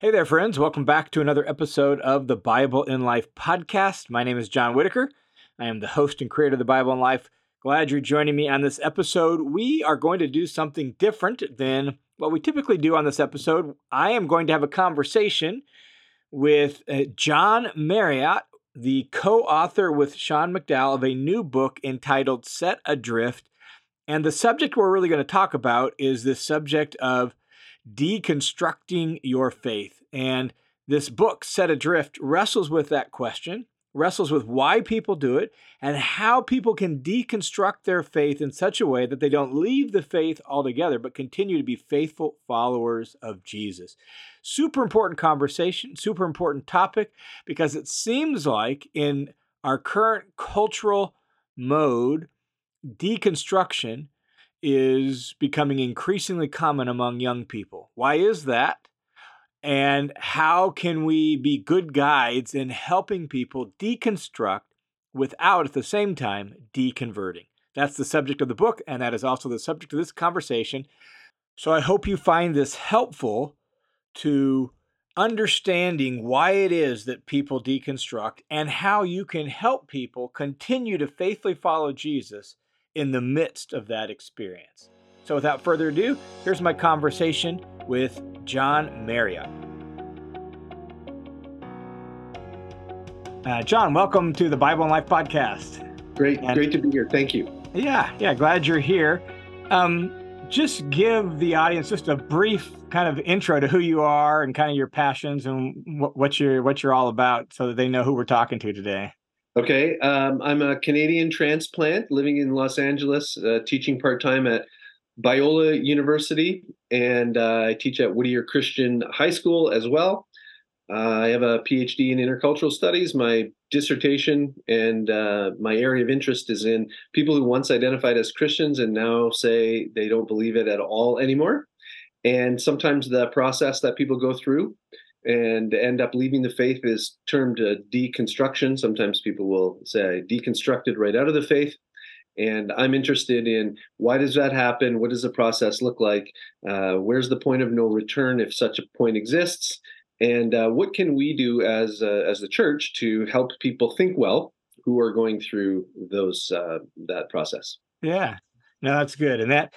Hey there, friends. Welcome back to another episode of the Bible in Life podcast. My name is John Whittaker. I am the host and creator of the Bible in Life. Glad you're joining me on this episode. We are going to do something different than what we typically do on this episode. I am going to have a conversation with uh, John Marriott, the co author with Sean McDowell of a new book entitled Set Adrift. And the subject we're really going to talk about is the subject of deconstructing your faith. And this book, Set Adrift, wrestles with that question, wrestles with why people do it, and how people can deconstruct their faith in such a way that they don't leave the faith altogether, but continue to be faithful followers of Jesus. Super important conversation, super important topic, because it seems like in our current cultural mode, deconstruction is becoming increasingly common among young people. Why is that? And how can we be good guides in helping people deconstruct without at the same time deconverting? That's the subject of the book, and that is also the subject of this conversation. So I hope you find this helpful to understanding why it is that people deconstruct and how you can help people continue to faithfully follow Jesus in the midst of that experience. So, without further ado, here's my conversation with John Marriott. Uh, John, welcome to the Bible and Life podcast. Great, and, great to be here. Thank you. Yeah, yeah, glad you're here. Um, just give the audience just a brief kind of intro to who you are and kind of your passions and what, what you're what you're all about, so that they know who we're talking to today. Okay, um, I'm a Canadian transplant living in Los Angeles, uh, teaching part time at Biola University, and uh, I teach at Whittier Christian High School as well. Uh, I have a PhD in intercultural studies. My dissertation and uh, my area of interest is in people who once identified as Christians and now say they don't believe it at all anymore. And sometimes the process that people go through and end up leaving the faith is termed deconstruction. Sometimes people will say deconstructed right out of the faith. And I'm interested in why does that happen? What does the process look like? Uh, where's the point of no return if such a point exists? And uh, what can we do as uh, as the church to help people think well who are going through those uh, that process? Yeah, no, that's good. And that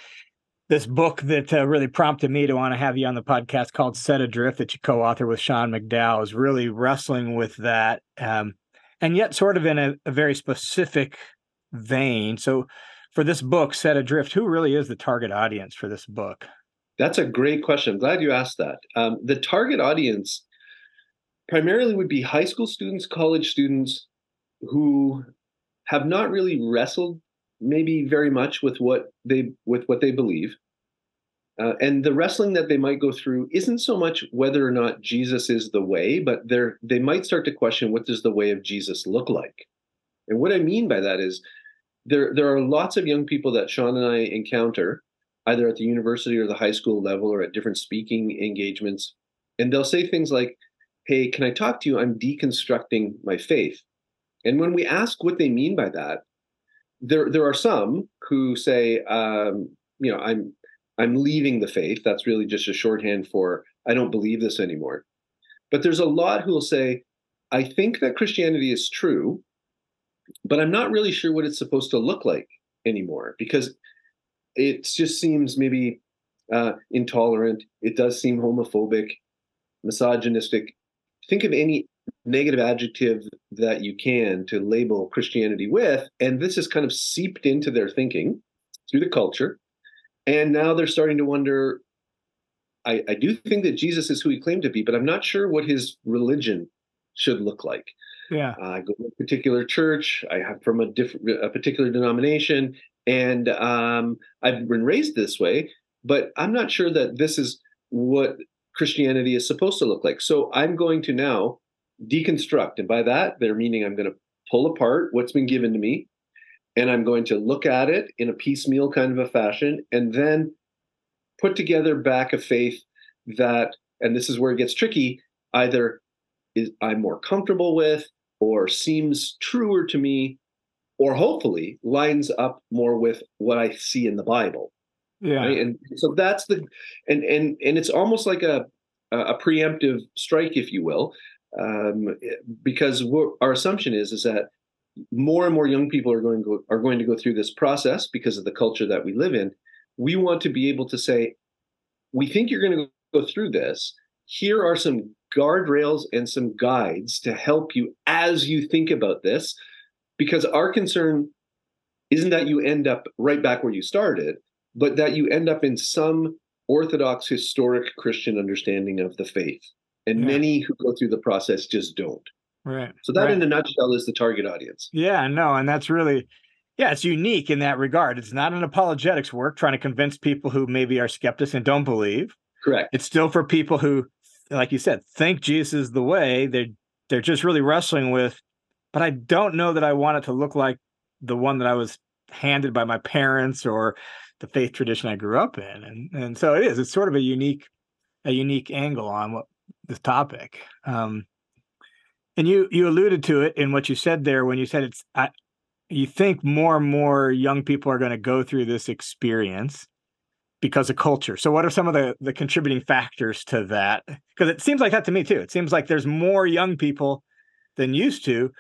this book that uh, really prompted me to want to have you on the podcast called Set Adrift that you co-author with Sean McDowell is really wrestling with that, um, and yet sort of in a, a, very specific vein. So, for this book, Set Adrift, who really is the target audience for this book? That's a great question. I'm glad you asked that. Um, the target audience primarily would be high school students, college students who have not really wrestled maybe very much with what they with what they believe. Uh, and the wrestling that they might go through isn't so much whether or not jesus is the way but they're they might start to question what does the way of jesus look like? And what i mean by that is there there are lots of young people that sean and i encounter either at the university or the high school level or at different speaking engagements and they'll say things like hey can i talk to you? I'm deconstructing my faith. And when we ask what they mean by that there there are some who say, um, you know, I'm I'm leaving the faith. That's really just a shorthand for I don't believe this anymore. But there's a lot who will say, I think that Christianity is true, but I'm not really sure what it's supposed to look like anymore because it just seems maybe uh, intolerant. It does seem homophobic, misogynistic. Think of any negative adjective that you can to label Christianity with. And this has kind of seeped into their thinking through the culture. And now they're starting to wonder I, I do think that Jesus is who he claimed to be, but I'm not sure what his religion should look like. Yeah. Uh, I go to a particular church. I have from a different, a particular denomination, and um, I've been raised this way. But I'm not sure that this is what Christianity is supposed to look like. So I'm going to now deconstruct. And by that, they're meaning I'm going to pull apart what's been given to me and I'm going to look at it in a piecemeal kind of a fashion and then put together back a faith that, and this is where it gets tricky, either is I'm more comfortable with or seems truer to me or hopefully lines up more with what I see in the Bible. Yeah. Right? And so that's the and and and it's almost like a a preemptive strike, if you will, um, because our assumption is is that more and more young people are going to go, are going to go through this process because of the culture that we live in. We want to be able to say, we think you're going to go through this. Here are some guardrails and some guides to help you as you think about this, because our concern isn't that you end up right back where you started, but that you end up in some orthodox historic Christian understanding of the faith. And yeah. many who go through the process just don't. Right. So that right. in a nutshell is the target audience. Yeah, no, and that's really yeah, it's unique in that regard. It's not an apologetics work trying to convince people who maybe are skeptics and don't believe. Correct. It's still for people who, like you said, think Jesus is the way. They're they're just really wrestling with, but I don't know that I want it to look like the one that I was handed by my parents or the faith tradition I grew up in. And and so it is. It's sort of a unique a unique angle on what this topic. Um, and you you alluded to it in what you said there when you said it's I, you think more and more young people are going to go through this experience because of culture. So what are some of the the contributing factors to that? Because it seems like that to me too. It seems like there's more young people than used to.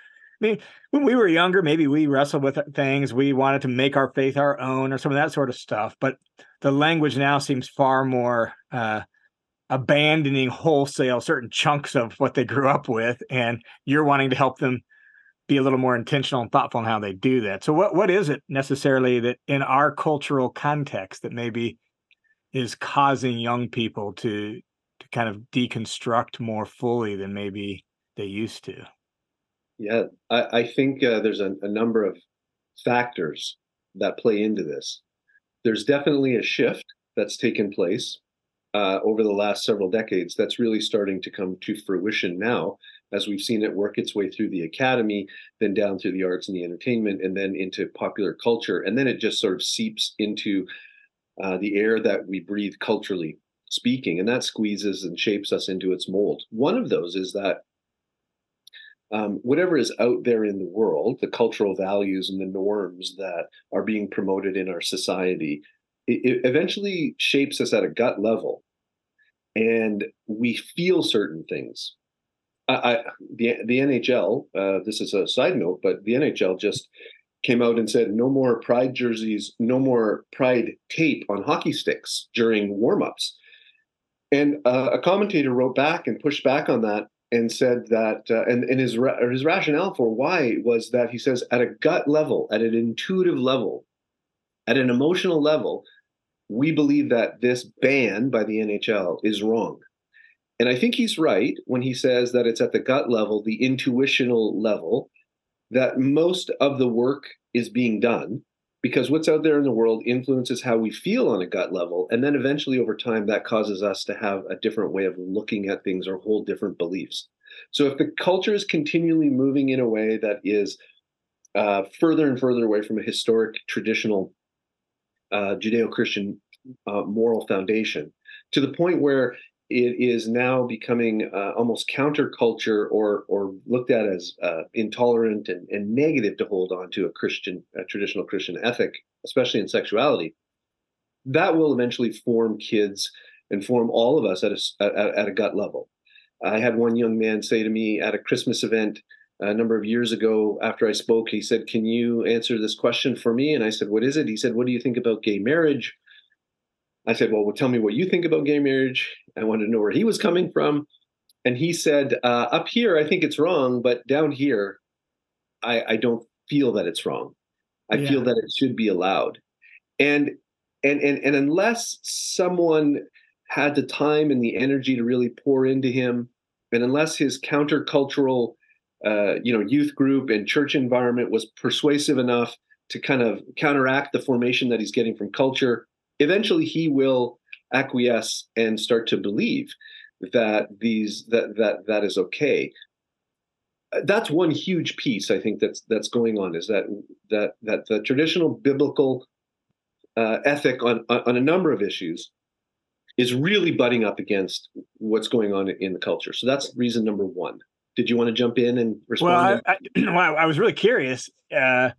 I mean, when we were younger, maybe we wrestled with things. We wanted to make our faith our own or some of that sort of stuff. But the language now seems far more uh, abandoning wholesale certain chunks of what they grew up with and you're wanting to help them be a little more intentional and thoughtful in how they do that. So what what is it necessarily that in our cultural context that maybe is causing young people to to kind of deconstruct more fully than maybe they used to? Yeah i, I think uh, there's a, a number of factors that play into this. There's definitely a shift that's taken place uh, over the last several decades that's really starting to come to fruition now as we've seen it work its way through the academy then down through the arts and the entertainment and then into popular culture and then it just sort of seeps into uh, the air that we breathe culturally speaking and that squeezes and shapes us into its mold. One of those is that um, whatever is out there in the world, the cultural values and the norms that are being promoted in our society, it, eventually shapes us at a gut level and we feel certain things. I, I the the NHL uh, this is a side note but the NHL just came out and said no more pride jerseys no more pride tape on hockey sticks during warm-ups. And uh, a commentator wrote back and pushed back on that and said that uh, and, and his ra- his rationale for why was that he says at a gut level at an intuitive level at an emotional level we believe that this ban by the NHL is wrong. And I think he's right when he says that it's at the gut level, the intuitional level, that most of the work is being done because what's out there in the world influences how we feel on a gut level. And then eventually, over time, that causes us to have a different way of looking at things or hold different beliefs. So if the culture is continually moving in a way that is uh, further and further away from a historic traditional uh, Judeo-Christian uh, moral foundation to the point where it is now becoming uh, almost counterculture or or looked at as uh, intolerant and, and negative to hold on to a Christian, a traditional Christian ethic, especially in sexuality. That will eventually form kids and form all of us at a, at, at a gut level. I had one young man say to me at a Christmas event a number of years ago after I spoke, he said, Can you answer this question for me? And I said, What is it? He said, What do you think about gay marriage? I said, Well, well tell me what you think about gay marriage. I wanted to know where he was coming from. And he said, uh, Up here, I think it's wrong, but down here, I, I don't feel that it's wrong. I yeah. feel that it should be allowed. And and and and unless someone had the time and the energy to really pour into him, and unless his countercultural uh, you know, youth group and church environment was persuasive enough to kind of counteract the formation that he's getting from culture, eventually he will acquiesce and start to believe that these that that that is okay. That's one huge piece I think that's that's going on is that that that the traditional biblical uh, ethic on on a number of issues is really butting up against what's going on in the culture. So that's reason number one did you want to jump in and respond? Well, I, I, was really curious. Uh,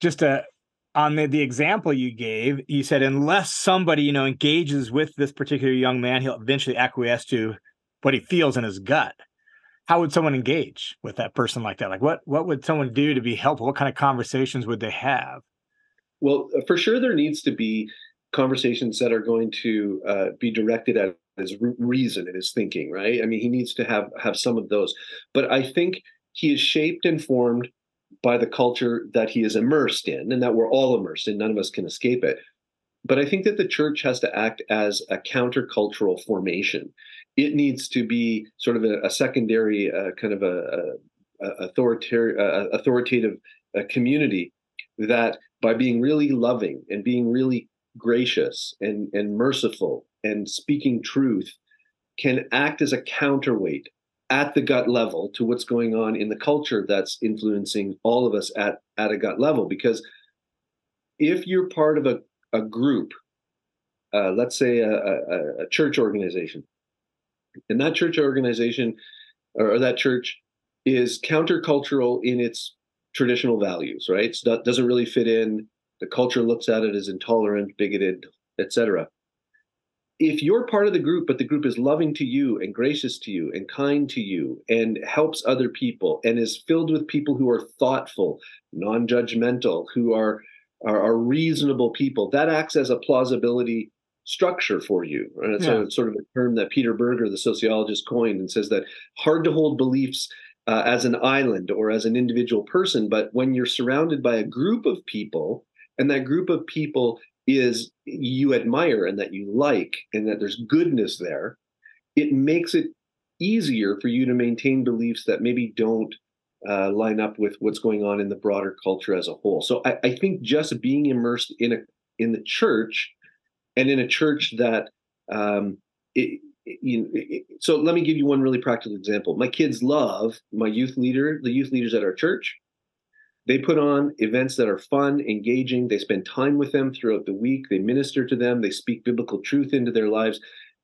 just to, on the, the example you gave, you said unless somebody you know engages with this particular young man, he'll eventually acquiesce to what he feels in his gut how would someone engage with that person like that like what what would someone do to be helpful what kind of conversations would they have well uh, for sure there needs to be conversations that are going to uh, be directed at his reason and his thinking right? I mean he needs to have have some of those. But i think he is shaped and formed by the culture that he is immersed in and that we're all immersed in none of us can escape it. But i think that the church has to act as a countercultural formation. It needs to be sort of a, a secondary uh, kind of a, a, a authoritarian uh, authoritative uh, community that by being really loving and being really gracious and, and merciful and speaking truth can act as a counterweight at the gut level to what's going on in the culture that's influencing all of us at, at a gut level. Because if you're part of a, a group, uh, let's say a, a, a, church organization, and that church organization or that church is countercultural in its traditional values, right? That doesn't really fit in. The culture looks at it as intolerant, bigoted, etc if you're part of the group, but the group is loving to you and gracious to you and kind to you and helps other people and is filled with people who are thoughtful, non judgmental, who are, are, are, reasonable people, that acts as a plausibility structure for you. And it's yeah. a sort of a term that Peter Berger, the sociologist, coined and says that hard to hold beliefs uh, as an island or as an individual person, but when you're surrounded by a group of people and that group of people is you admire and that you like and that there's goodness there, it makes it easier for you to maintain beliefs that maybe don't uh, line up with what's going on in the broader culture as a whole. So I, I think just being immersed in a in the church and in a church that um, it, you know, so let me give you one really practical example. My kids love my youth leader, the youth leaders at our church. They put on events that are fun, engaging. They spend time with them throughout the week. They minister to them. They speak biblical truth into their lives.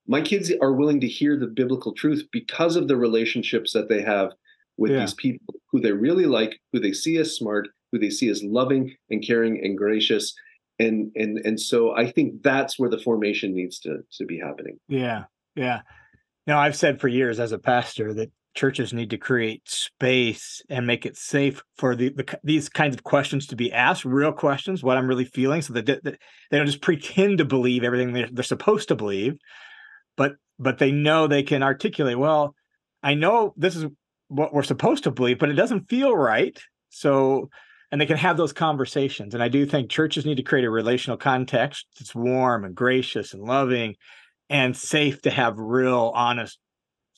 My kids are willing to hear the biblical truth because of the relationships that they have with yeah. these people who they really like, who they see as smart, who they see as loving and caring and gracious. And and and so I think that's where the formation needs to to be happening. Yeah. Yeah. Now I've said for years as a pastor that churches need to create space and make it safe for the, the, these kinds of questions to be asked real questions what i'm really feeling so that, that they don't just pretend to believe everything they're, they're supposed to believe but but they know they can articulate well i know this is what we're supposed to believe but it doesn't feel right so and they can have those conversations and i do think churches need to create a relational context that's warm and gracious and loving and safe to have real honest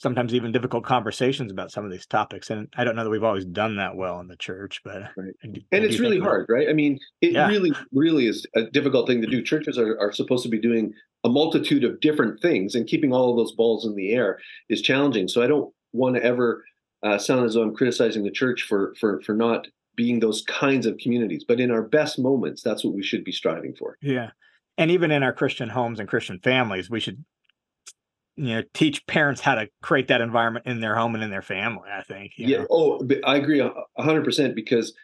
sometimes even difficult conversations about some of these topics. And I don't know that we've always done that well in the church, but right. And it's really hard, right? I mean, it yeah. really, really is a difficult thing to do. Churches are, are supposed to be doing a multitude of different things, and keeping all of those balls in the air is challenging. So I don't want to ever uh, sound as though I'm criticizing the church for for for not being those kinds of communities. But in our best moments, that's what we should be striving for. Yeah. And even in our Christian homes and Christian families, we should you know teach parents how to create that environment in their home and in their family i think yeah know? oh i agree 100% because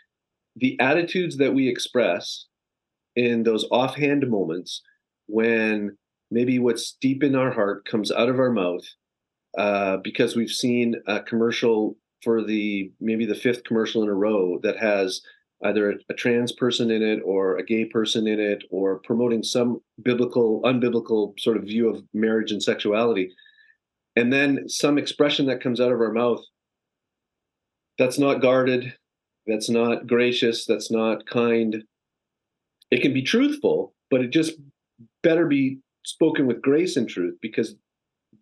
the attitudes that we express in those offhand moments when maybe what's deep in our heart comes out of our mouth uh, because we've seen a commercial for the maybe the fifth commercial in a row that has either a, a, trans person in it or a gay person in it or promoting some biblical unbiblical sort of view of marriage and sexuality. And then some expression that comes out of our mouth that's not guarded that's not gracious that's not kind. It can be truthful but it just better be spoken with grace and truth because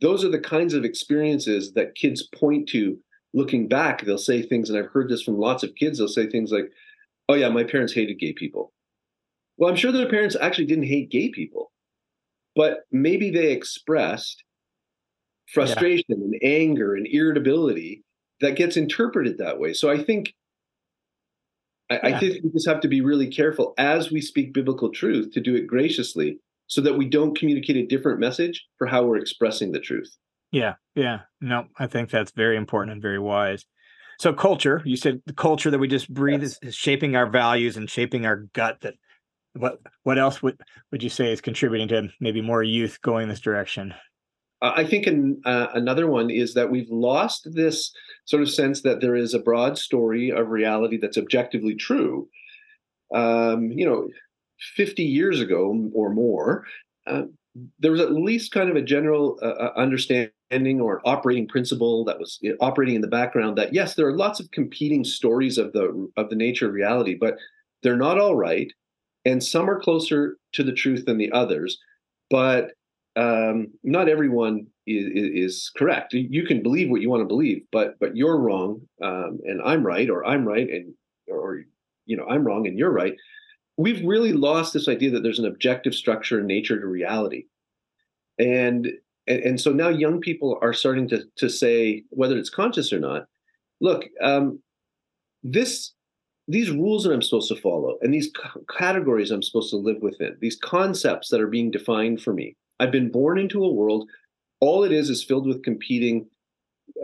those are the kinds of experiences that kids point to. Looking back they'll say things and i've heard this from lots of kids they'll say things like oh yeah, my parents hated gay people. Well, I'm sure their parents actually didn't hate gay people, but maybe they expressed frustration yeah. and anger and irritability that gets interpreted that way. So I think I, yeah. I think we just have to be really careful as we speak biblical truth to do it graciously so that we don't communicate a different message for how we're expressing the truth. Yeah, yeah. No, I think that's very important and very wise. So culture, you said the culture that we just breathe yes. is, is, shaping our values and shaping our gut. That what what else would would you say is contributing to maybe more youth going this direction? I think in, uh, another one is that we've lost this sort of sense that there is a broad story of reality that's objectively true. Um, you know, 50 years ago or more, uh, there was at least kind of a general uh, uh understanding or operating principle that was operating in the background that yes, there are lots of competing stories of the of the nature of reality, but they're not all right, and some are closer to the truth than the others. But um, not everyone is, is, correct. You can believe what you want to believe, but but you're wrong, um, and I'm right, or I'm right, and or you know I'm wrong and you're right. We've really lost this idea that there's an objective structure in nature to reality, and and, and so now young people are starting to to say whether it's conscious or not. Look, um, this these rules that I'm supposed to follow and these c- categories I'm supposed to live within, these concepts that are being defined for me, I've been born into a world. All it is is filled with competing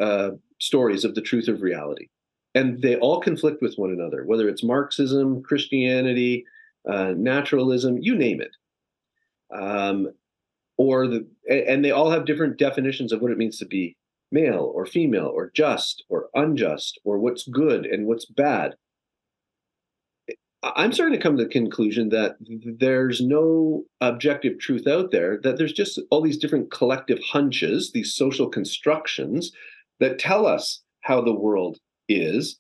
uh, stories of the truth of reality, and they all conflict with one another. Whether it's Marxism, Christianity, uh, naturalism, you name it, um, or the and they all have different definitions of what it means to be male or female or just or unjust or what's good and what's bad I'm starting to come to the conclusion that there's no objective truth out there, that there's just all these different collective hunches, these social constructions that tell us how the world is.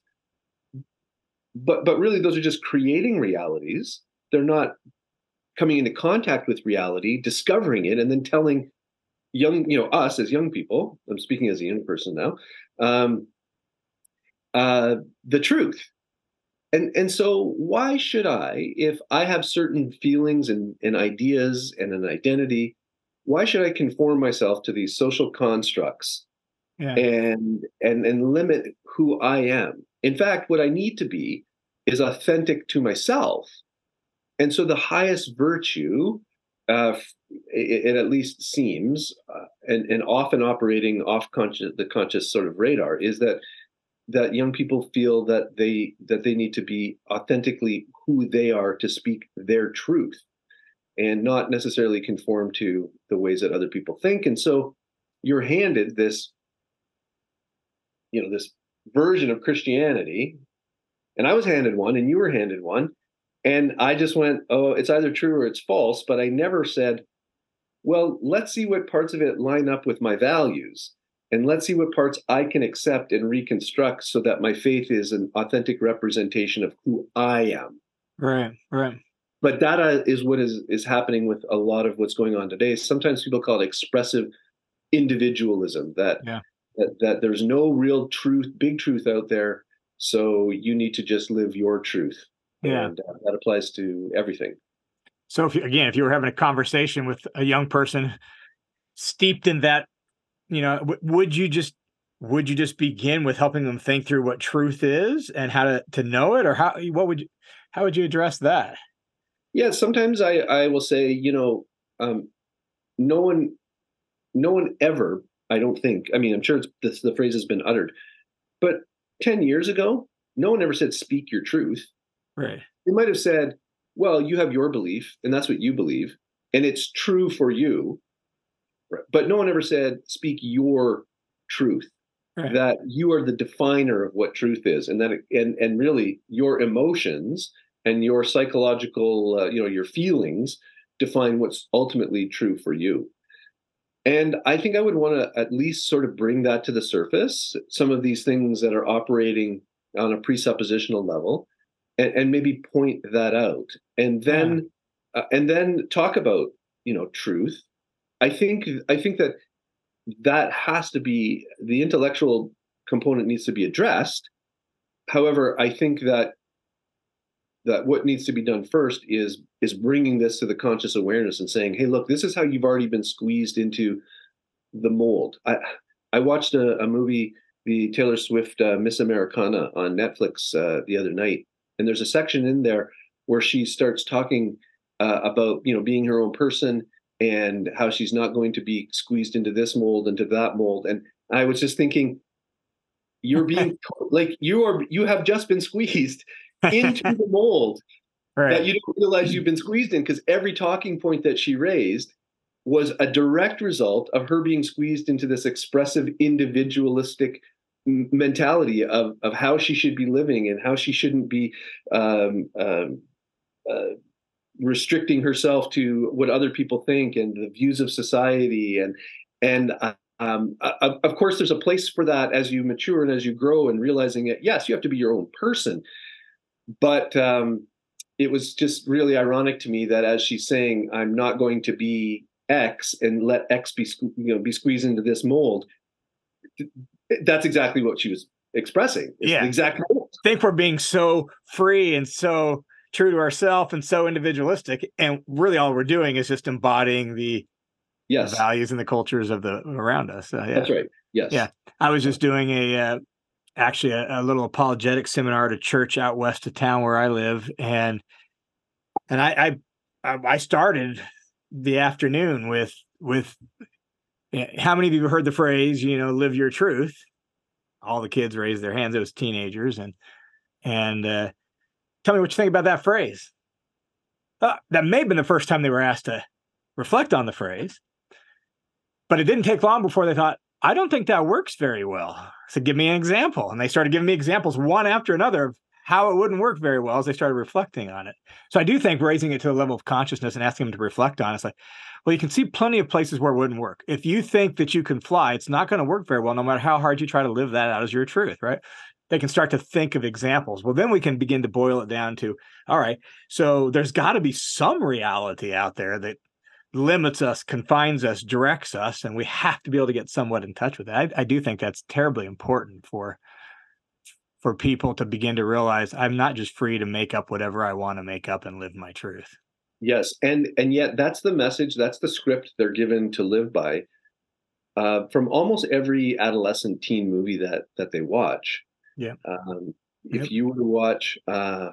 But but really those are just creating realities. They're not coming into contact with reality, discovering it, and then telling young, you know, us as young people, I'm speaking as a young person now, um, uh, the truth. And and so why should i if i have certain feelings and, and ideas and an identity why should i conform myself to these social constructs yeah. and and and limit who i am? In fact what i need to be is authentic to myself and so the highest virtue uh, it, it, at least seems uh, and, and often operating off conscious the conscious sort of radar is that that young people feel that they that they need to be authentically who they are to speak their truth and not necessarily conform to the ways that other people think. And so you're handed this you know this version of christianity and i was handed one and you were handed one and i just went oh it's either true or it's false but i never said well let's see what parts of it line up with my values and let's see what parts I can accept and reconstruct so that my faith is an authentic representation of who I am. Right, right. But that uh, is what is is happening with a lot of what's going on today. Sometimes people call it expressive individualism. That yeah. that, that there's no real truth, big truth out there. So you need to just live your truth. Yeah, and uh, that applies to everything. So if you, again, if you were having a conversation with a young person steeped in that you know, w- would you just would you just begin with helping them think through what truth is and how to to know it, or how what would you how would you address that? Yeah, sometimes I I will say, you know, um, no one no one ever I don't think. I mean, I'm sure it's, this, the phrase has been uttered, but 10 years ago, no one ever said, speak your truth. Right. They might have said, well, you have your belief, and that's what you believe, and it's true for you. Right. But no one ever said, speak your truth. Right. That you are the definer of what truth is, and that and and really your emotions and your psychological, uh, you know, your feelings define what's ultimately true for you. And I think I would want to at least sort of bring that to the surface, some of these things that are operating on a presuppositional level, and, and maybe point that out, and then yeah. uh, and then talk about you know truth I think I think that that has to be the intellectual component needs to be addressed. However, I think that that what needs to be done first is is bringing this to the conscious awareness and saying, "Hey, look, this is how you've already been squeezed into the mold." I I watched a, a movie, the Taylor Swift uh, Miss Americana on Netflix uh, the other night, and there's a section in there where she starts talking uh, about you know being her own person and how she's not going to be squeezed into this mold into that mold and i was just thinking you're being like you are you have just been squeezed into the mold right. that you don't realize you've been squeezed in because every talking point that she raised was a direct result of her being squeezed into this expressive individualistic mentality of of how she should be living and how she shouldn't be um, um, uh, restricting herself to what other people think and the views of society and and uh, um, of, of, course there's a place for that as you mature and as you grow and realizing that yes you have to be your own person but um, it was just really ironic to me that as she's saying i'm not going to be x and let x be you know be squeezed into this mold that's exactly what she was expressing. It's yeah, exactly. I think we're being so free and so true to ourselves and so individualistic, and really all we're doing is just embodying the yes the values and the cultures of the around us. Yeah. That's right. Yes. Yeah, I was just doing a uh, actually a, a, little apologetic seminar at a church out west of town where I live, and and I I, I started the afternoon with with how many of you have heard the phrase, you know, live your truth? All the kids raised their hands. Was teenagers. And, and, uh, tell me what you think about that phrase. Uh, that may have been the first time they were asked to reflect on the phrase, but it didn't take long before they thought, I don't think that works very well. So give me an example. And they started giving me examples one after another of how it wouldn't work very well as they started reflecting on it. So I do think raising it to the level of consciousness and asking them to reflect on it's like, well, you can see plenty of places where it wouldn't work. If you think that you can fly, it's not going to work very well, no matter how hard you try to live that out as your truth, right? They can start to think of examples. Well, then we can begin to boil it down to all right, so there's got to be some reality out there that limits us, confines us, directs us, and we have to be able to get somewhat in touch with it. I, I do think that's terribly important for for people to begin to realize I'm not just free to make up whatever I want to make up and live my truth. Yes, and and yet that's the message. That's the script they're given to live by. Uh, from almost every adolescent teen movie that that they watch. Yeah. Um, yep. If you were to watch uh,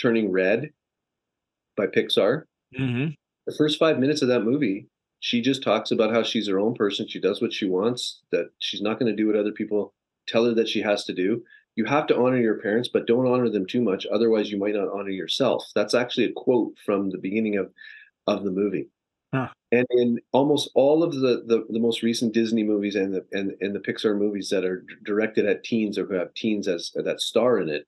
Turning Red by Pixar, mm-hmm. the first five minutes of that movie, she just talks about how she's her own person. She does what she wants. That she's not going to do what other people tell her that she has to do you have to honor your parents, but don't honor them too much. Otherwise, you might not honor yourself. That's actually a quote from the beginning of of the movie. Huh. And in almost all of the, the, the most recent Disney movies and the and, and the Pixar movies that are directed at teens or who have teens as that star in it,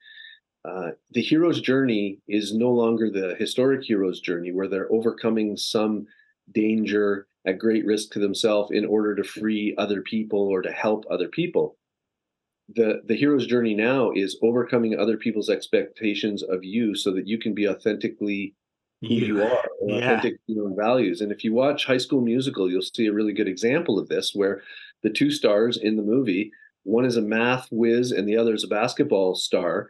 uh, the hero's journey is no longer the historic hero's journey where they're overcoming some danger at great risk to themselves in order to free other people or to help other people the the hero's journey now is overcoming other people's expectations of you so that you can be authentically who you, are yeah. authentic your own values. And if you watch high school musical you'll see a really good example of this where the two stars in the movie one is a math whiz and the other is a basketball star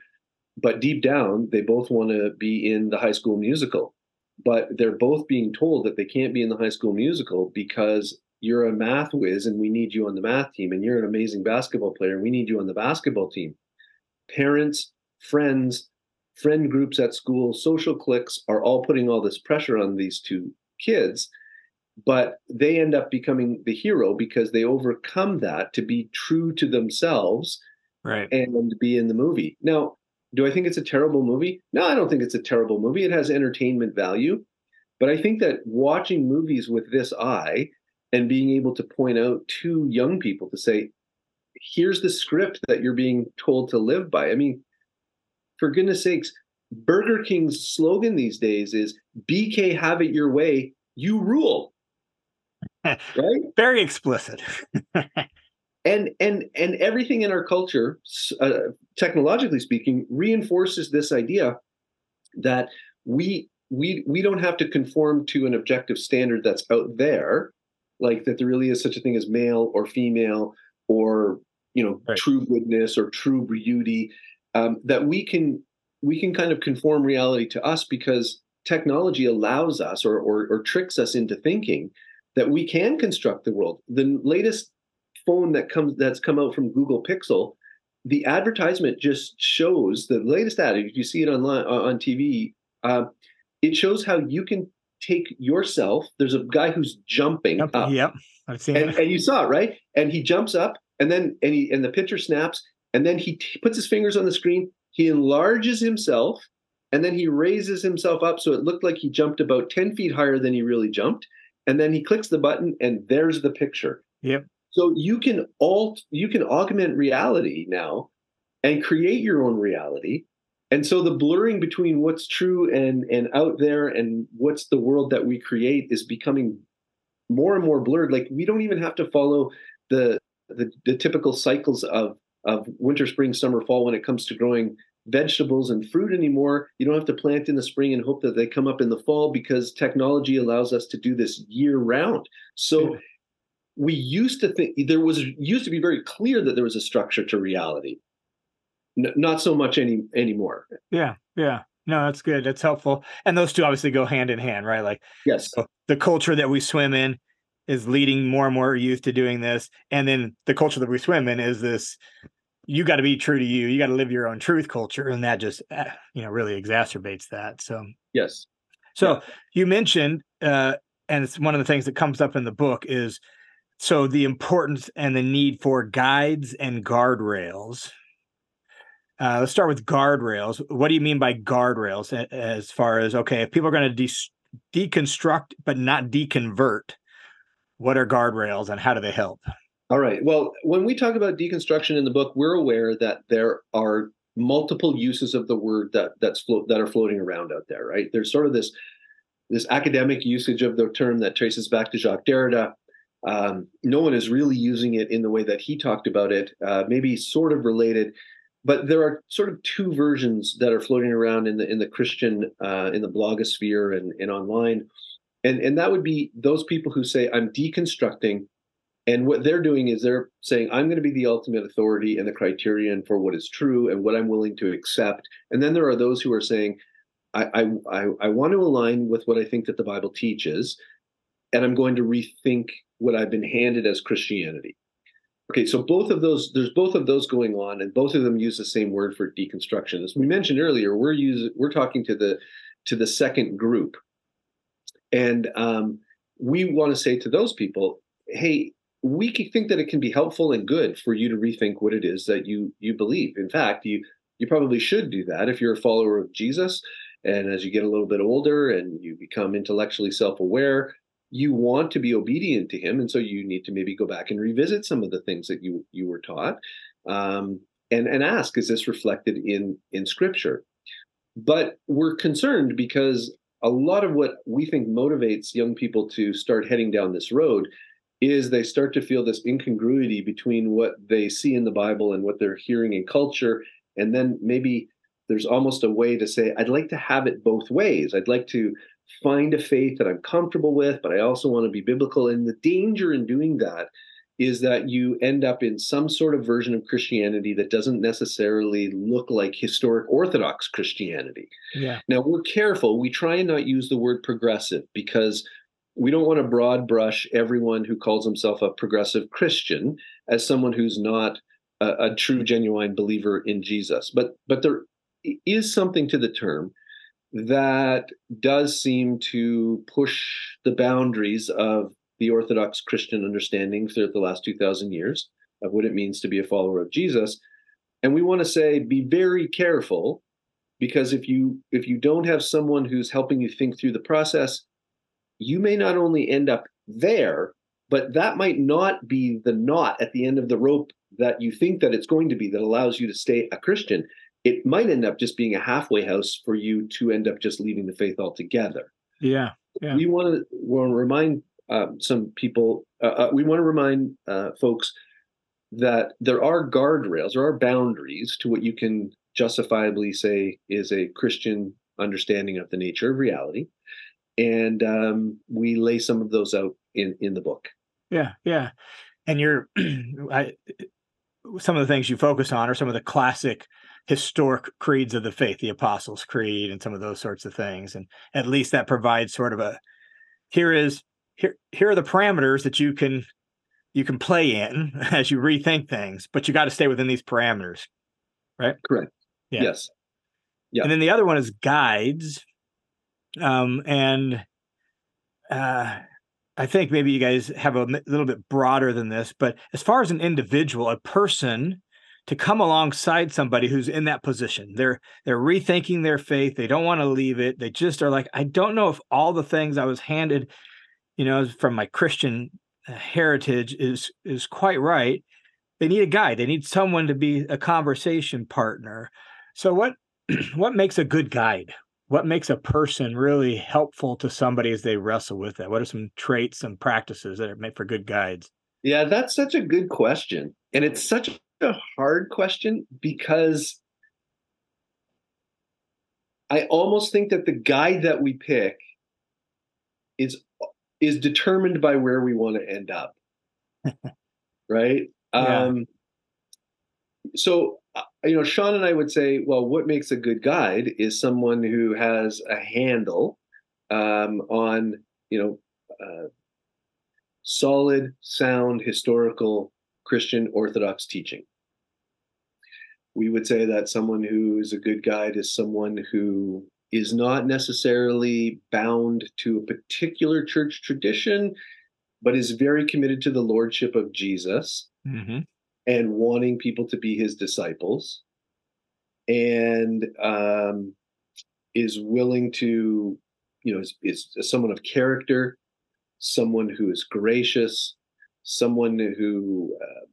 but deep down they both want to be in the high school musical. But they're both being told that they can't be in the high school musical because you're a math whiz and we need you on the math team and you're an amazing basketball player and we need you on the basketball team. Parents friends friend groups at school social cliques are all putting all this pressure on these two kids but they end up becoming the hero because they overcome that to be true to themselves right. and be in the movie. Now do i think it's a terrible movie? No i don't think it's a terrible movie. It has entertainment value but i think that watching movies with this eye and being able to point out to young people to say, here's the script that you're being told to live by. I mean, for goodness sakes, Burger King's slogan these days is BK have it your way, you rule. right? Very explicit. and and and everything in our culture, uh, technologically speaking, reinforces this idea that we we we don't have to conform to an objective standard that's out there like that there really is such a thing as male or female or you know right. true goodness or true beauty um, that we can we can kind of conform reality to us because technology allows us or, or, or tricks us into thinking that we can construct the world the latest phone that comes that's come out from google pixel the advertisement just shows the latest ad if you see it online on tv uh, it shows how you can take yourself. There's a guy who's jumping yep, up. Yep, I've seen and, it. And you saw it, right? And he jumps up, and then and he and the picture snaps, and then he t- puts his fingers on the screen. He enlarges himself, and then he raises himself up so it looked like he jumped about ten feet higher than he really jumped. and then he clicks the button and there's the picture. Yep. So you can alt you can augment reality now and create your own reality. And so the blurring between what's true and and out there and what's the world that we create is becoming more and more blurred. Like we don't even have to follow the the, the typical cycles of of winter, spring, summer, fall when it comes to growing vegetables and fruit anymore. You don't have to plant in the spring and hope that they come up in the fall because technology allows us to do this year round. So yeah. we used to think there was used to be very clear that there was a structure to reality. N- not so much any anymore. Yeah, yeah. No, that's good. That's helpful. And those two obviously go hand in hand, right? Like yes, the culture that we swim in is leading more and more youth to doing this, and then the culture that we swim in is this you got to be true to you. You got to live your own truth culture, and that just eh, you know really exacerbates that. So yes. So yeah. you mentioned, uh, and it's one of the things that comes up in the book is so the importance and the need for guides and guardrails. Uh, let's start with guardrails. What do you mean by guardrails? As far as okay, if people are going to de- deconstruct but not deconvert, what are guardrails and how do they help? All right. Well, when we talk about deconstruction in the book, we're aware that there are multiple uses of the word that that's float that are floating around out there. Right? There's sort of this this academic usage of the term that traces back to Jacques Derrida. Um, no one is really using it in the way that he talked about it. Uh, maybe sort of related, but there are sort of two versions that are floating around in the in the Christian uh, in the blogosphere and, and online, and and that would be those people who say I'm deconstructing and what they're doing is they're saying, I'm going to be the ultimate authority and the criterion for what is true and what I'm willing to accept. And then there are those who are saying, I, I, I want to align with what I think that the Bible teaches, and I'm going to rethink what I've been handed as Christianity. Okay, so both of those, there's both of those going on, and both of them use the same word for deconstruction. As we mentioned earlier, we're using we're talking to the to the second group, and um, we want to say to those people, hey, we think that it can be helpful and good for you to rethink what it is that you you believe. In fact, you you probably should do that if you're a follower of Jesus. And as you get a little bit older and you become intellectually self-aware, you want to be obedient to Him, and so you need to maybe go back and revisit some of the things that you you were taught, um, and and ask, is this reflected in in Scripture? But we're concerned because a lot of what we think motivates young people to start heading down this road is they start to feel this incongruity between what they see in the Bible and what they're hearing in culture. And then maybe there's almost a way to say, I'd like to have it both ways. I'd like to find a faith that I'm comfortable with, but I also want to be biblical. And the danger in doing that is that you end up in some sort of version of Christianity that doesn't necessarily look like historic Orthodox Christianity. Yeah. Now we're careful. We try and not use the word progressive because we don't want to broad brush everyone who calls himself a progressive Christian as someone who's not a, a, true, genuine believer in Jesus. But but there is something to the term that does seem to push the boundaries of the Orthodox Christian understanding throughout the last two thousand years of what it means to be a follower of Jesus. And we want to say, be very careful, because if you if you don't have someone who's helping you think through the process, you may not only end up there, but that might not be the knot at the end of the rope that you think that it's going to be that allows you to stay a Christian. It might end up just being a halfway house for you to end up just leaving the faith altogether. Yeah. yeah. We want to, want to remind um, some people, uh, uh, we want to remind uh, folks that there are guardrails, there are boundaries to what you can justifiably say is a Christian understanding of the nature of reality and um, we lay some of those out in in the book. Yeah, yeah, and you're, I, some of the things you focus on are some of the classic historic creeds of the faith, the Apostles' Creed, and some of those sorts of things, and at least that provides sort of a here is here here are the parameters that you can you can play in as you rethink things, but you got to stay within these parameters, right? Correct. Yeah. Yes. Yeah. And then the other one is guides, um, and uh, I think maybe you guys have a little bit broader than this, but as far as an individual, a person to come alongside somebody who's in that position, they're they're rethinking their faith. They don't want to leave it. They just are like, I don't know if all the things I was handed you know, from my Christian uh, heritage is is quite right. They need a guide. They need someone to be a conversation partner. So what what makes a good guide? What makes a person really helpful to somebody as they wrestle with that? What are some traits and practices that are made for good guides? Yeah, that's such a good question. And it's such a hard question because I almost think that the guide that we pick is is determined by where we want to end up. right? Yeah. Um so uh, you know, Sean and I would say, well, what makes a good guide is someone who has a handle um, on, you know, uh, solid, sound, historical Christian Orthodox teaching. We would say that someone who is a good guide is someone who is not necessarily bound to a particular church tradition, but is very committed to the lordship of Jesus mm-hmm. and wanting people to be his disciples, and um, is willing to, you know, is, is someone of character, someone who is gracious, someone who uh,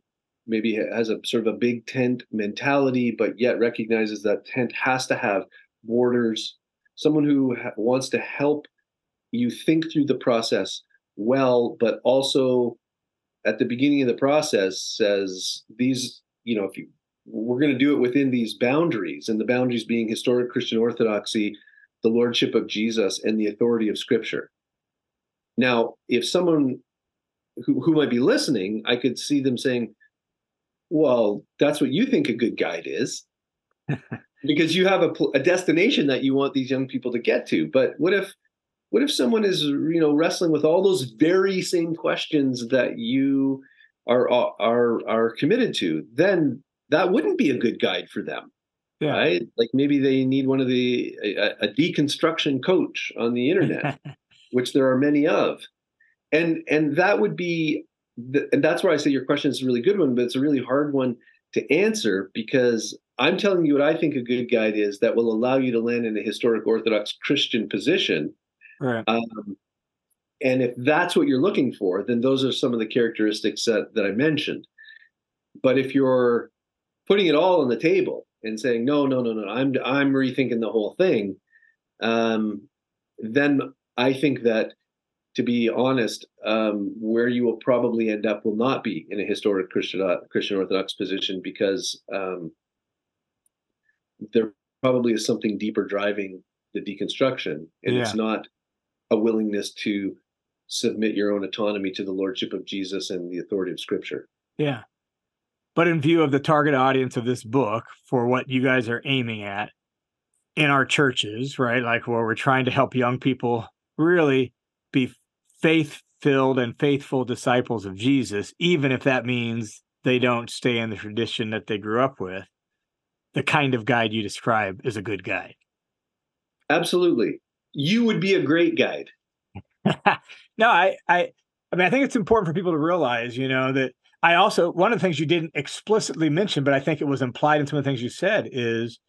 maybe has a sort of a big tent mentality, but yet recognizes that tent has to have borders, someone who ha- wants to help you think through the process well, but also at the beginning of the process says these, you know, if you we're going to do it within these boundaries, and the boundaries being historic Christian orthodoxy, the lordship of Jesus, and the authority of Scripture. Now, if someone who, who might be listening, I could see them saying, Well, that's what you think a good guide is. because you have a, a destination that you want these young people to get to. But what if what if someone is you know wrestling with all those very same questions that you are are are committed to? Then that wouldn't be a good guide for them. Yeah. Right? Like maybe they need one of the a, a deconstruction coach on the internet, which there are many of. And and that would be the, and that's where I say your question is a really good one, but it's a really hard one to answer because I'm telling you what I think a good guide is that will allow you to land in a historic Orthodox Christian position. Right. Um, and if that's what you're looking for, then those are some of the characteristics that, that I mentioned. But if you're putting it all on the table and saying, no, no, no, no, I'm I'm rethinking the whole thing, um, then I think that to be honest, um, where you will probably end up will not be in a historic Christian uh, Christian Orthodox position because um, there probably is something deeper driving the deconstruction, and yeah. it's not a willingness to submit your own autonomy to the lordship of Jesus and the authority of Scripture. Yeah, but in view of the target audience of this book for what you guys are aiming at in our churches, right? Like where we're trying to help young people really be faith filled and faithful disciples of Jesus, even if that means they don't stay in the tradition that they grew up with. The kind of guide you describe is a good guide. Absolutely. You would be a great guide. no, I, I, I mean, I think it's important for people to realize, you know, that I also, one of the things you didn't explicitly mention, but I think it was implied in some of the things you said is,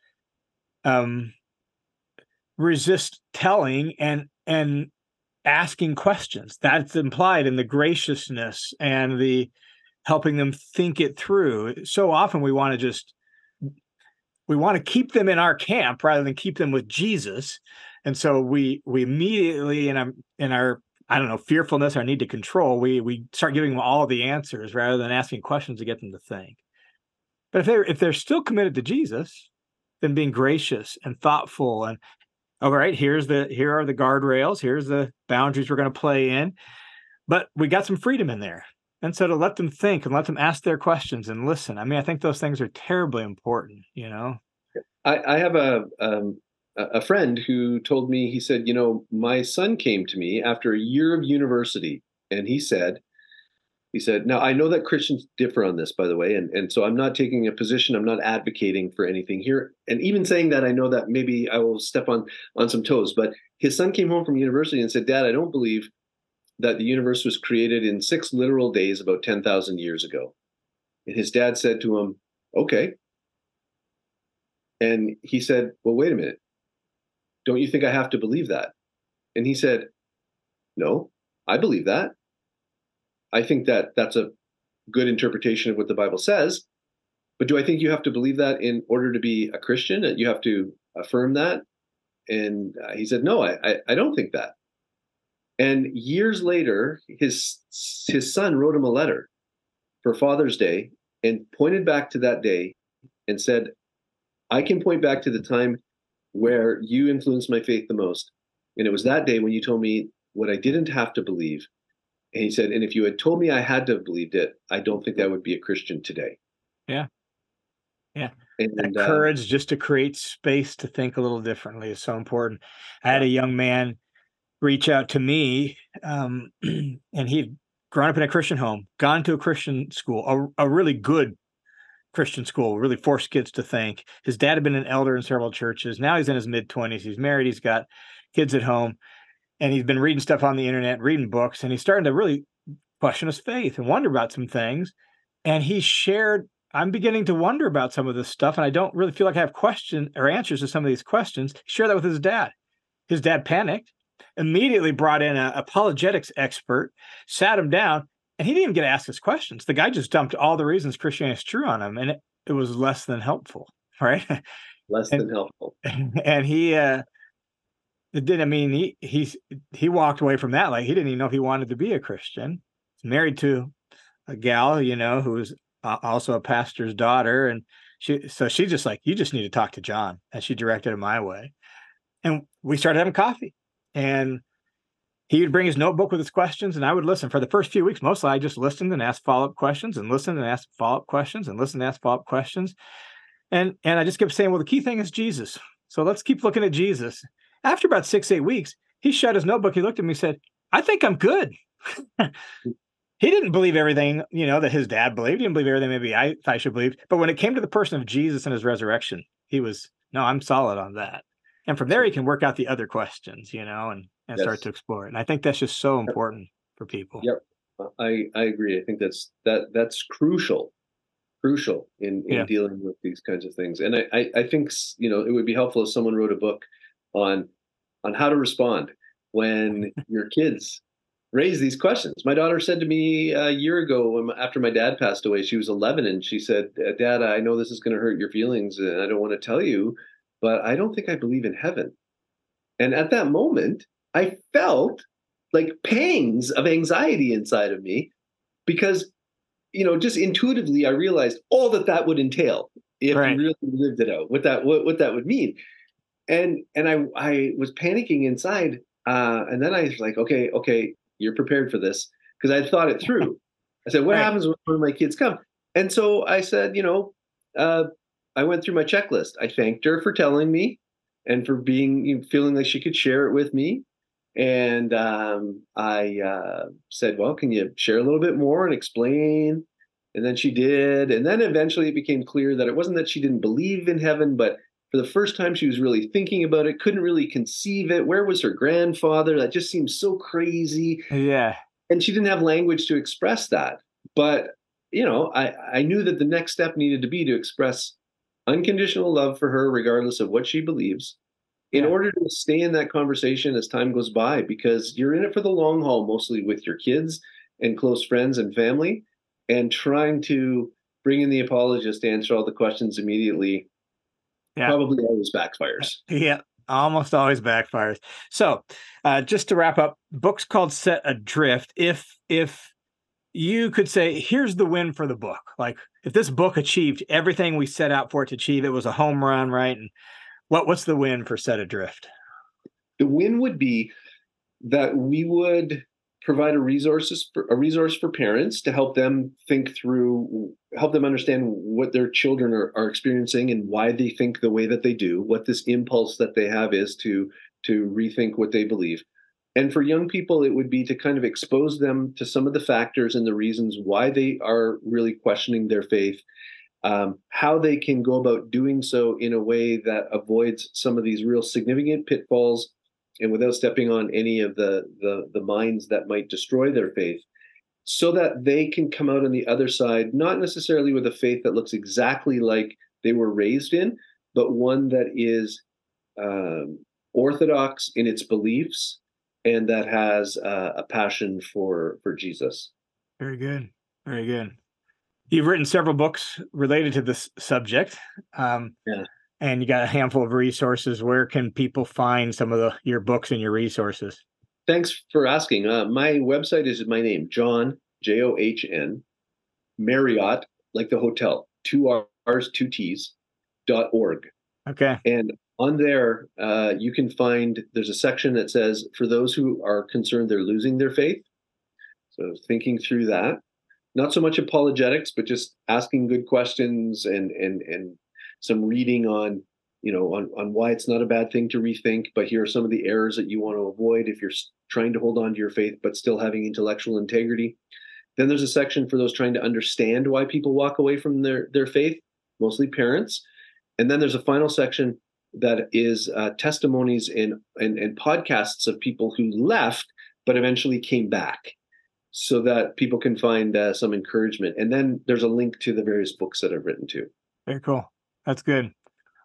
um, resist telling and, and asking questions. That's implied in the graciousness and the helping them think it through. So often we want to just we want to keep them in our camp rather than keep them with Jesus. And so we we immediately in our in our I don't know fearfulness, our need to control, we we start giving them all the answers rather than asking questions to get them to think. But if they're if they're still committed to Jesus, then being gracious and thoughtful and all right, here's the here are the guardrails, here's the boundaries we're going to play in. But we got some freedom in there. And so to let them think and let them ask their questions and listen. I mean, I think those things are terribly important, you know. I, I have a um, a friend who told me he said, you know, my son came to me after a year of university, and he said, he said, now I know that Christians differ on this, by the way, and, and so I'm not taking a position, I'm not advocating for anything here. And even saying that, I know that maybe I will step on on some toes. But his son came home from university and said, Dad, I don't believe that the universe was created in six literal days about 10,000 years ago. And his dad said to him, Okay. And he said, Well, wait a minute. Don't you think I have to believe that? And he said, No, I believe that. I think that that's a good interpretation of what the Bible says. But do I think you have to believe that in order to be a Christian? That you have to affirm that? And uh, he said, No, I, I, I don't think that. And years later, his his son wrote him a letter for Father's Day and pointed back to that day and said, I can point back to the time where you influenced my faith the most. And it was that day when you told me what I didn't have to believe. And he said, and if you had told me I had to have believed it, I don't think I would be a Christian today. Yeah. Yeah. And, that uh, courage just to create space to think a little differently is so important. I had a young man reach out to me, um, and he'd grown up in a Christian home, gone to a Christian school, a, a really good Christian school, really forced kids to think. His dad had been an elder in several churches. Now he's in his mid 20s. He's married, he's got kids at home, and he's been reading stuff on the internet, reading books, and he's starting to really question his faith and wonder about some things. And he shared, I'm beginning to wonder about some of this stuff, and I don't really feel like I have questions or answers to some of these questions. Share that with his dad. His dad panicked, immediately brought in an apologetics expert, sat him down, and he didn't even get to ask his questions. The guy just dumped all the reasons Christianity is true on him, and it, it was less than helpful, right? Less and, than helpful. And he, uh, it did. I mean, he he he walked away from that like he didn't even know if he wanted to be a Christian. He's married to a gal, you know, who's also a pastor's daughter, and she so she just like you just need to talk to John, and she directed him my way, and we started having coffee, and he would bring his notebook with his questions and I would listen for the first few weeks. Mostly I just listened and asked follow-up questions and listened and asked follow-up questions and listened and asked follow-up questions. And and I just kept saying, well, the key thing is Jesus. So let's keep looking at Jesus. After about six, eight weeks, he shut his notebook. He looked at me and said, I think I'm good. he didn't believe everything, you know, that his dad believed. He didn't believe everything maybe I, I should believe. But when it came to the person of Jesus and his resurrection, he was, no, I'm solid on that. And from there, he can work out the other questions, you know, and and yes. start to explore it. And I think that's just so important for people. Yep. Uh, I, I agree. I think that's that that's crucial, crucial in, in yeah. dealing with these kinds of things. And I, I, I think you know it would be helpful if someone wrote a book on on how to respond when your kids raise these questions. My daughter said to me a year ago after my dad passed away, she was 11, and she said, uh, "Dad, I know this is going to hurt your feelings, and I don't want to tell you, but I don't think I believe in heaven." And at that moment, I felt like pangs of anxiety inside of me because, you know, just intuitively I realized all that that would entail if right. you really lived it out, what that what, what that would mean. And and I I was panicking inside, uh, and then I was like, okay, okay, you're prepared for this because I thought it through. I said, what right. happens when my kids come? And so I said, you know, uh, I went through my checklist. I thanked her for telling me and for being feeling like she could share it with me. And um, I uh, said, Well, can you share a little bit more and explain? And then she did. And then eventually it became clear that it wasn't that she didn't believe in heaven, but for the first time she was really thinking about it, couldn't really conceive it. Where was her grandfather? That just seems so crazy. Yeah. And she didn't have language to express that. But, you know, I, I knew that the next step needed to be to express unconditional love for her, regardless of what she believes in order to stay in that conversation as time goes by because you're in it for the long haul mostly with your kids and close friends and family and trying to bring in the apologist to answer all the questions immediately yeah. probably always backfires. Yeah almost always backfires. So uh, just to wrap up book's called set adrift. If if you could say here's the win for the book. Like if this book achieved everything we set out for it to achieve it was a home run right? And what what's the win for Set Adrift? The win would be that we would provide a resources for, a resource for parents to help them think through help them understand what their children are, are experiencing and why they think the way that they do what this impulse that they have is to to rethink what they believe. And for young people it would be to kind of expose them to some of the factors and the reasons why they are really questioning their faith um, how they can go about doing so in a way that avoids some of these real significant pitfalls and without stepping on any of the, the, the mines that might destroy their faith so that they can come out on the other side not necessarily with a faith that looks exactly like they were raised in but one that is um, orthodox in its beliefs and that has uh, a passion for for Jesus. Very good. Very good. You've written several books related to this subject. Um, yeah. And you got a handful of resources. Where can people find some of the your books and your resources? Thanks for asking. Uh, my website is my name, John J O H N Marriott, like the hotel, two R's, two T's, dot org. Okay. And on there, uh, you can find there's a section that says for those who are concerned they're losing their faith. So thinking through that, not so much apologetics, but just asking good questions and and and some reading on you know on on why it's not a bad thing to rethink. But here are some of the errors that you want to avoid if you're trying to hold on to your faith but still having intellectual integrity. Then there's a section for those trying to understand why people walk away from their their faith, mostly parents. And then there's a final section that is uh, testimonies and, and and podcasts of people who left but eventually came back so that people can find uh, some encouragement. And then there's a link to the various books that I've written too. Very cool. That's good.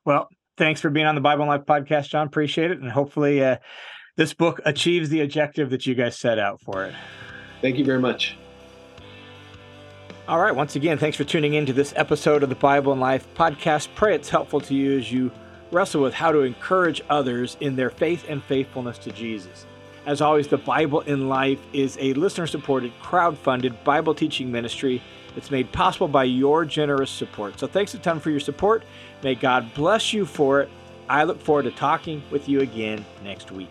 Well, thanks for being on the Bible and Life podcast, John. Appreciate it. And hopefully uh, this book achieves the objective that you guys set out for it. Thank you very much. All right. Once again, thanks for tuning in to this episode of the Bible and Life podcast. Pray it's helpful to you as you wrestle with how to encourage others in their faith and faithfulness to Jesus. As always, the Bible in Life is a listener supported, crowd funded Bible teaching ministry that's made possible by your generous support. So thanks a ton for your support. May God bless you for it. I look forward to talking with you again next week.